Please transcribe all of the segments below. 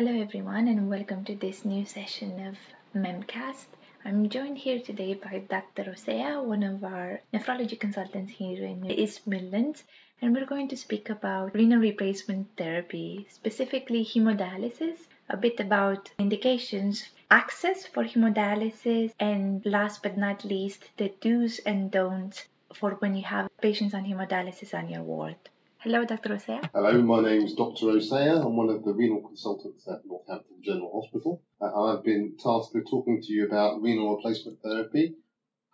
Hello, everyone, and welcome to this new session of Memcast. I'm joined here today by Dr. Rosea, one of our nephrology consultants here in East Midlands, and we're going to speak about renal replacement therapy, specifically hemodialysis, a bit about indications, access for hemodialysis, and last but not least, the do's and don'ts for when you have patients on hemodialysis on your ward. Hello, Dr. Osea. Hello, my name is Dr. Osea. I'm one of the renal consultants at Northampton General Hospital. Uh, I've been tasked with talking to you about renal replacement therapy,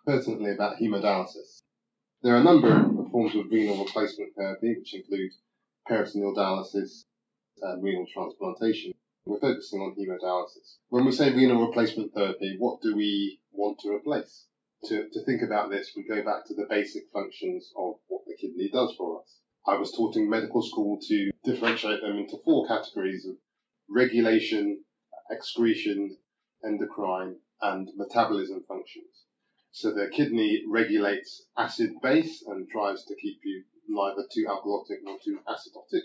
pertinently about hemodialysis. There are a number of forms of renal replacement therapy, which include peritoneal dialysis and renal transplantation. We're focusing on hemodialysis. When we say renal replacement therapy, what do we want to replace? To, to think about this, we go back to the basic functions of what the kidney does for us. I was taught in medical school to differentiate them into four categories of regulation, excretion, endocrine, and metabolism functions. So the kidney regulates acid base and tries to keep you neither too alkalotic nor too acidotic.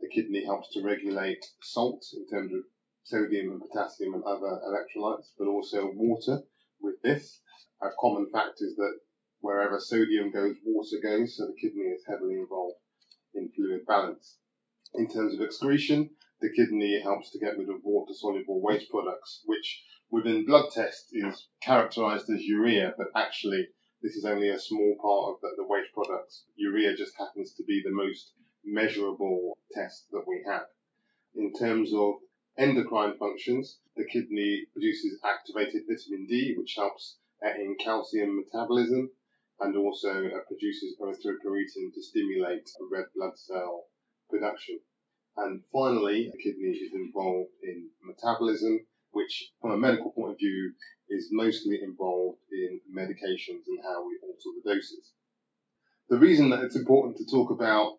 The kidney helps to regulate salt in terms of sodium and potassium and other electrolytes, but also water with this. A common fact is that wherever sodium goes, water goes, so the kidney is heavily involved balance. In terms of excretion, the kidney helps to get rid of water soluble waste products, which within blood tests is characterized as urea, but actually this is only a small part of the, the waste products. Urea just happens to be the most measurable test that we have. In terms of endocrine functions, the kidney produces activated vitamin D, which helps in calcium metabolism and also uh, produces erythropoietin to stimulate red blood cell production. And finally, the kidney is involved in metabolism, which from a medical point of view is mostly involved in medications and how we alter the doses. The reason that it's important to talk about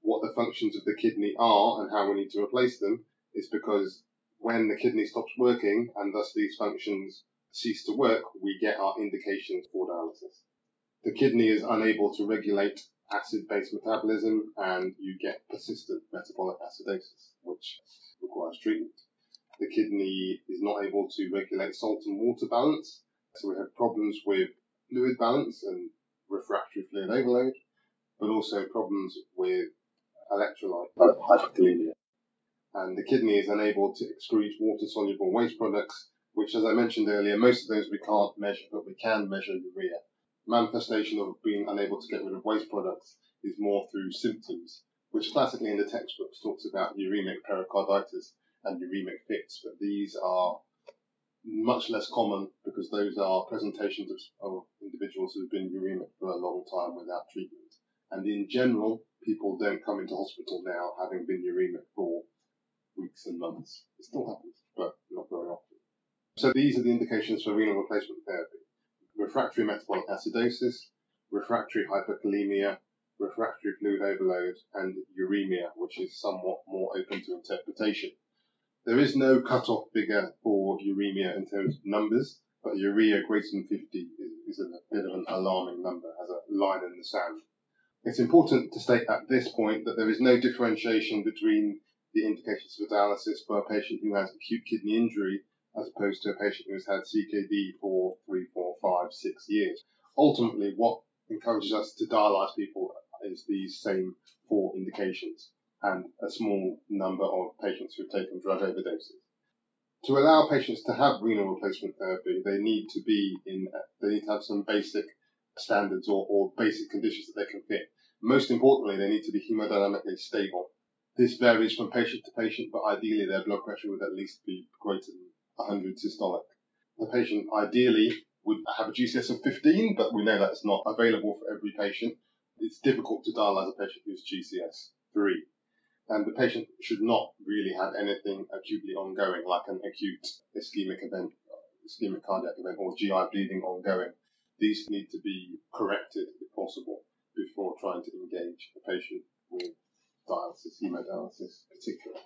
what the functions of the kidney are and how we need to replace them is because when the kidney stops working and thus these functions cease to work, we get our indications for dialysis the kidney is unable to regulate acid-base metabolism and you get persistent metabolic acidosis, which requires treatment. The kidney is not able to regulate salt and water balance, so we have problems with fluid balance and refractory fluid overload, but also problems with electrolyte hyperkalemia. And the kidney is unable to excrete water-soluble waste products, which, as I mentioned earlier, most of those we can't measure, but we can measure urea manifestation of being unable to get rid of waste products is more through symptoms, which classically in the textbooks talks about uremic pericarditis and uremic fits, but these are much less common because those are presentations of, of individuals who've been uremic for a long time without treatment. And in general, people don't come into hospital now having been uremic for weeks and months. It still happens, but not very often. So these are the indications for renal replacement therapy refractory metabolic acidosis, refractory hyperkalemia, refractory fluid overload, and uremia, which is somewhat more open to interpretation. There is no cutoff figure for uremia in terms of numbers, but urea greater than 50 is, is a bit of an alarming number as a line in the sand. It's important to state at this point that there is no differentiation between the indications for dialysis for a patient who has acute kidney injury as opposed to a patient who has had CKD for three, five, six years. Ultimately, what encourages us to dialyze people is these same four indications and a small number of patients who've taken drug overdoses. To allow patients to have renal replacement therapy, they need to be in, they need to have some basic standards or, or basic conditions that they can fit. Most importantly, they need to be hemodynamically stable. This varies from patient to patient, but ideally their blood pressure would at least be greater than 100 systolic. The patient ideally would have a GCS of 15, but we know that's not available for every patient. It's difficult to dialyze a patient who's GCS 3. And the patient should not really have anything acutely ongoing, like an acute ischemic event, ischemic cardiac event, or GI bleeding ongoing. These need to be corrected, if possible, before trying to engage a patient with dialysis, hemodialysis particularly.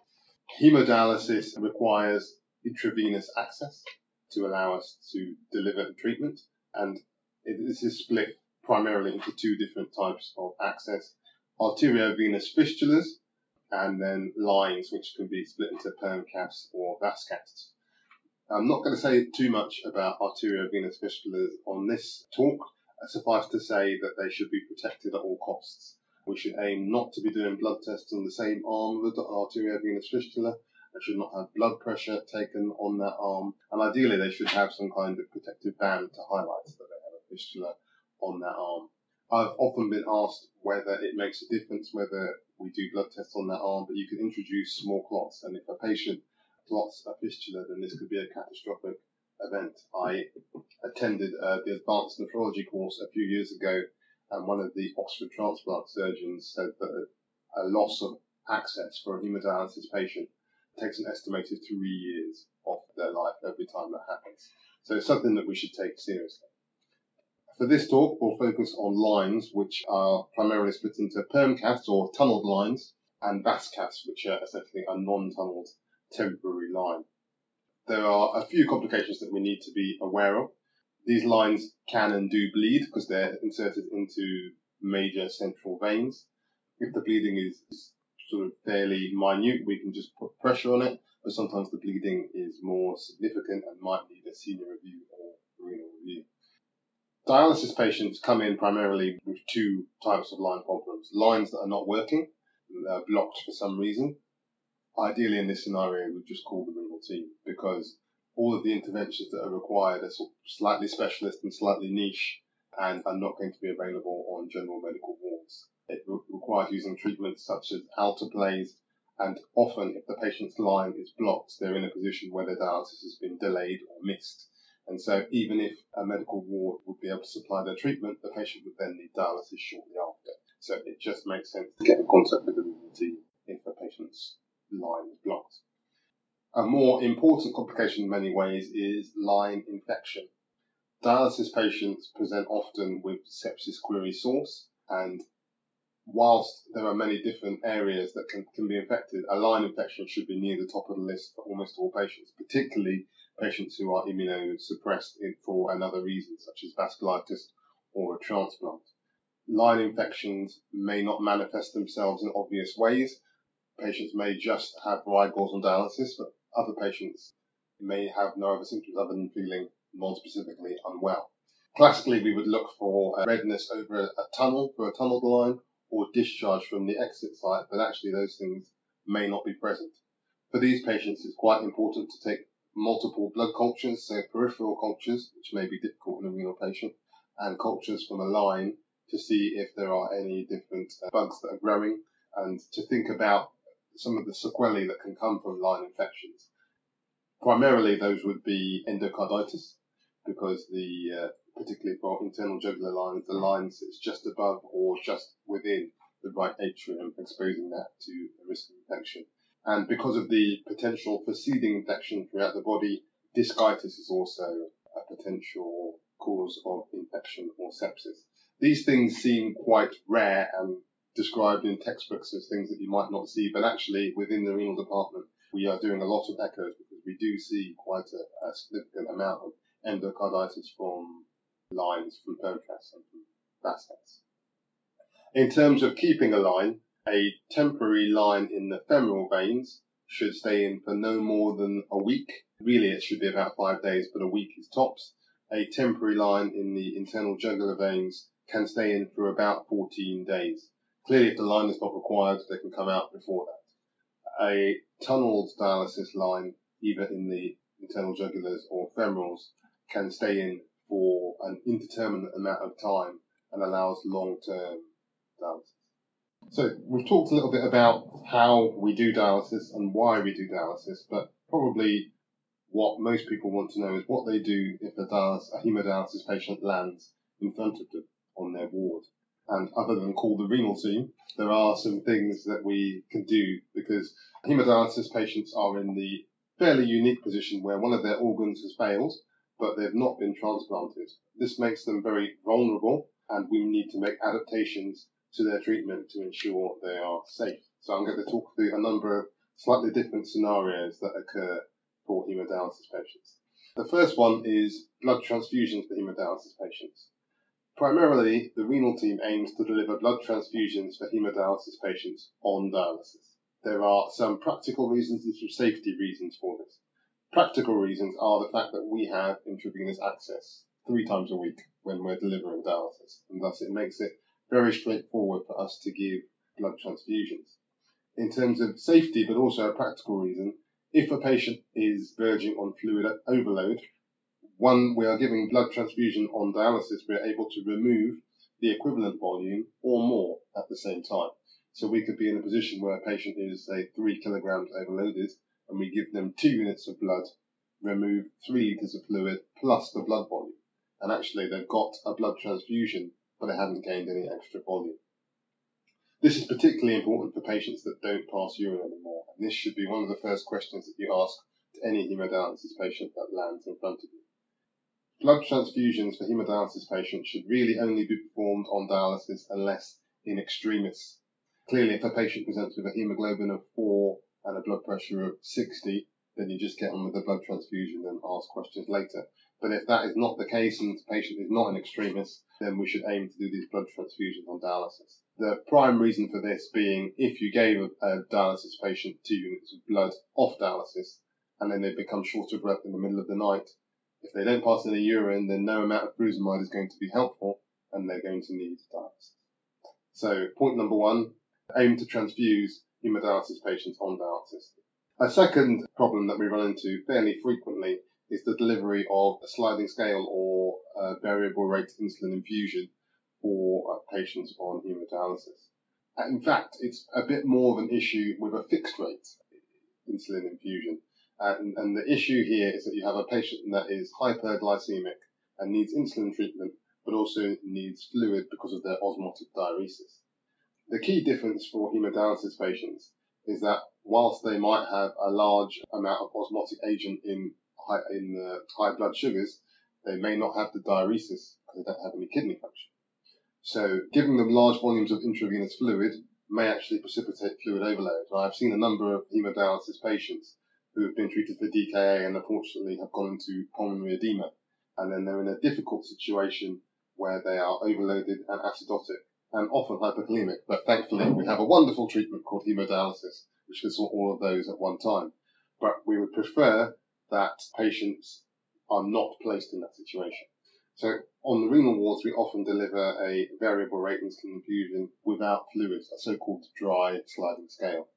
Hemodialysis requires intravenous access to allow us to deliver the treatment. And it, this is split primarily into two different types of access. Arteriovenous fistulas, and then lines which can be split into perm caths or vas caths. I'm not going to say too much about arteriovenous fistulas on this talk. Suffice to say that they should be protected at all costs. We should aim not to be doing blood tests on the same arm of the arteriovenous fistula. They should not have blood pressure taken on that arm. And ideally, they should have some kind of protective band to highlight that they have a fistula on that arm. I've often been asked whether it makes a difference whether we do blood tests on that arm, but you can introduce small clots. And if a patient clots a fistula, then this could be a catastrophic event. I attended uh, the advanced nephrology course a few years ago, and one of the Oxford transplant surgeons said that a loss of access for a hemodialysis patient takes an estimated three years off their life every time that happens. So it's something that we should take seriously. For this talk, we'll focus on lines, which are primarily split into perm caths or tunneled lines, and vas caths, which are essentially a non-tunneled temporary line. There are a few complications that we need to be aware of. These lines can and do bleed because they're inserted into major central veins. If the bleeding is sort of fairly minute, we can just put pressure on it, but sometimes the bleeding is more significant and might need a senior review or renal review. Dialysis patients come in primarily with two types of line problems. Lines that are not working, they're blocked for some reason, ideally in this scenario, we'd just call the renal team because all of the interventions that are required are sort of slightly specialist and slightly niche and are not going to be available on general medical wards. It re- requires using treatments such as alteplase, and often if the patient's line is blocked, they're in a position where their dialysis has been delayed or missed. And so even if a medical ward would be able to supply their treatment, the patient would then need dialysis shortly after. So it just makes sense to get in contact with the team if the patient's line is blocked. A more important complication in many ways is line infection. Dialysis patients present often with sepsis query source, and whilst there are many different areas that can, can be infected, a line infection should be near the top of the list for almost all patients, particularly patients who are immunosuppressed for another reason, such as vasculitis or a transplant. Line infections may not manifest themselves in obvious ways, patients may just have rigors on dialysis, but other patients may have no other symptoms other than feeling non-specifically unwell. Classically, we would look for redness over a tunnel, for a tunneled line, or discharge from the exit site, but actually those things may not be present. For these patients, it's quite important to take multiple blood cultures, so peripheral cultures, which may be difficult in a renal patient, and cultures from a line to see if there are any different uh, bugs that are growing and to think about some of the sequelae that can come from line infections. Primarily, those would be endocarditis, because the uh, particularly for internal jugular lines, the mm. lines that's just above or just within the right atrium, exposing that to a risk of infection. And because of the potential for seeding infection throughout the body, discitis is also a potential cause of infection or sepsis. These things seem quite rare and described in textbooks as things that you might not see, but actually within the renal department, we are doing a lot of echoes because we do see quite a, a significant amount of endocarditis from lines perm caths and from vas. In terms of keeping a line, a temporary line in the femoral veins should stay in for no more than a week. Really, it should be about five days, but a week is tops. A temporary line in the internal jugular veins can stay in for about 14 days. Clearly, if the line is not required, they can come out before that. A tunneled dialysis line, either in the internal jugulars or femorals, can stay in for an indeterminate amount of time and allows long-term dialysis. So we've talked a little bit about how we do dialysis and why we do dialysis, but probably what most people want to know is what they do if a, dialysis, a hemodialysis patient lands in front of them on their ward. And other than call the renal team, there are some things that we can do because hemodialysis patients are in the fairly unique position where one of their organs has failed, but they've not been transplanted. This makes them very vulnerable, and we need to make adaptations to their treatment to ensure they are safe. So I'm going to talk through a number of slightly different scenarios that occur for hemodialysis patients. The first one is blood transfusions for hemodialysis patients. Primarily, the renal team aims to deliver blood transfusions for hemodialysis patients on dialysis. There are some practical reasons and some safety reasons for this. Practical reasons are the fact that we have intravenous access three times a week when we're delivering dialysis, and thus it makes it very straightforward for us to give blood transfusions. In terms of safety, but also a practical reason, if a patient is verging on fluid overload, one, we are giving blood transfusion on dialysis, we're able to remove the equivalent volume or more at the same time. So we could be in a position where a patient is, say, three kilograms overloaded, and we give them two units of blood, remove three litres of fluid plus the blood volume. And actually, they've got a blood transfusion, but they haven't gained any extra volume. This is particularly important for patients that don't pass urine anymore, and this should be one of the first questions that you ask to any hemodialysis patient that lands in front of you. Blood transfusions for hemodialysis patients should really only be performed on dialysis unless in extremis. Clearly, if a patient presents with a hemoglobin of 4 and a blood pressure of 60, then you just get on with the blood transfusion and ask questions later. But if that is not the case and the patient is not in extremis, then we should aim to do these blood transfusions on dialysis. The prime reason for this being if you gave a, a dialysis patient two units of blood off dialysis and then they become short of breath in the middle of the night, if they don't pass any urine, then no amount of furosemide is going to be helpful and they're going to need dialysis. So point number one, aim to transfuse hemodialysis patients on dialysis. A second problem that we run into fairly frequently is the delivery of a sliding scale or variable rate insulin infusion for uh, patients on hemodialysis. In fact, it's a bit more of an issue with a fixed rate insulin infusion. And, and the issue here is that you have a patient that is hyperglycemic and needs insulin treatment, but also needs fluid because of their osmotic diuresis. The key difference for hemodialysis patients is that whilst they might have a large amount of osmotic agent in high, in the high blood sugars, they may not have the diuresis because they don't have any kidney function. So giving them large volumes of intravenous fluid may actually precipitate fluid overload. I've seen a number of hemodialysis patients who have been treated for DKA and unfortunately have gone into pulmonary edema. And then they're in a difficult situation where they are overloaded and acidotic and often hyperkalemic. But thankfully, we have a wonderful treatment called hemodialysis, which can sort all of those at one time. But we would prefer that patients are not placed in that situation. So on the renal wards, we often deliver a variable rate insulin infusion without fluids, a so-called dry sliding scale.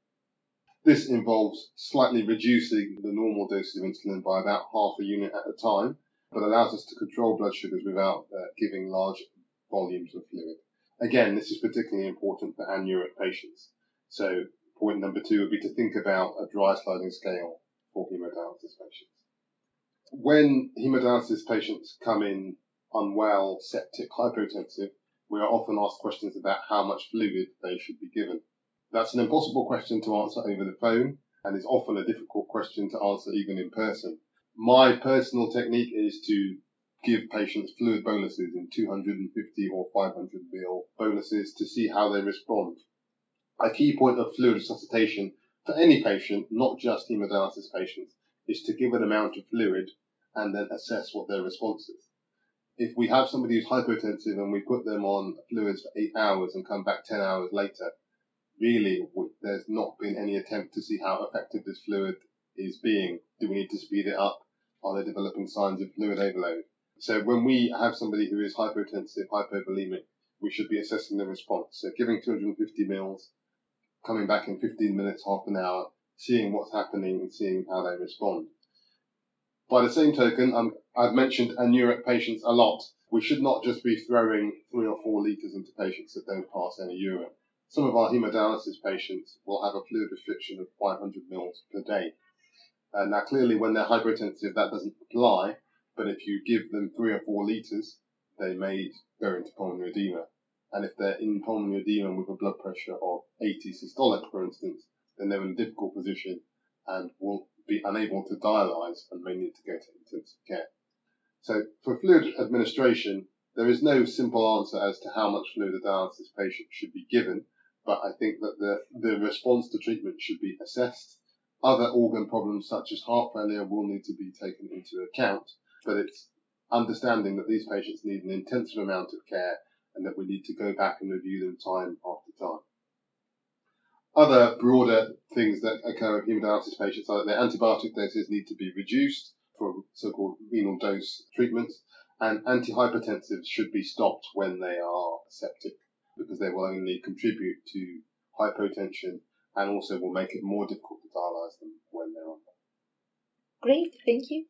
This involves slightly reducing the normal doses of insulin by about half a unit at a time, but allows us to control blood sugars without uh, giving large volumes of fluid. Again, this is particularly important for anuric patients. So point number two would be to think about a dry sliding scale for hemodialysis patients. When hemodialysis patients come in unwell, septic, hypotensive, we are often asked questions about how much fluid they should be given. That's an impossible question to answer over the phone and is often a difficult question to answer even in person. My personal technique is to give patients fluid boluses in 250 or 500 ml boluses to see how they respond. A key point of fluid resuscitation for any patient, not just hemodialysis patients, is to give an amount of fluid and then assess what their response is if we have somebody who's hypotensive and we put them on fluids for eight hours and come back 10 hours later, really there's not been any attempt to see how effective this fluid is being. Do we need to speed it up? Are they developing signs of fluid overload? So when we have somebody who is hypotensive, hypovolemic, we should be assessing the response. So giving 250 mils, coming back in 15 minutes, half an hour, seeing what's happening and seeing how they respond. By the same token, um, I've mentioned anuric patients a lot. We should not just be throwing three or four litres into patients that don't pass any urine. Some of our hemodialysis patients will have a fluid restriction of 500 mils per day. Uh, now, clearly, when they're hypotensive, that doesn't apply, but if you give them three or four litres, they may go into pulmonary edema. And if they're in pulmonary edema with a blood pressure of 80 systolic, for instance, then they're in a difficult position and will be unable to dialyze and may need to go to intensive care. So for fluid administration, there is no simple answer as to how much fluid a dialysis patient should be given, but I think that the, the response to treatment should be assessed. Other organ problems such as heart failure will need to be taken into account, but it's understanding that these patients need an intensive amount of care and that we need to go back and review them time after time. Other broader things that occur with hemodialysis patients are that their antibiotic doses need to be reduced for so-called renal dose treatments, and antihypertensives should be stopped when they are septic because they will only contribute to hypotension and also will make it more difficult to dialyze them when they're on. Great, thank you.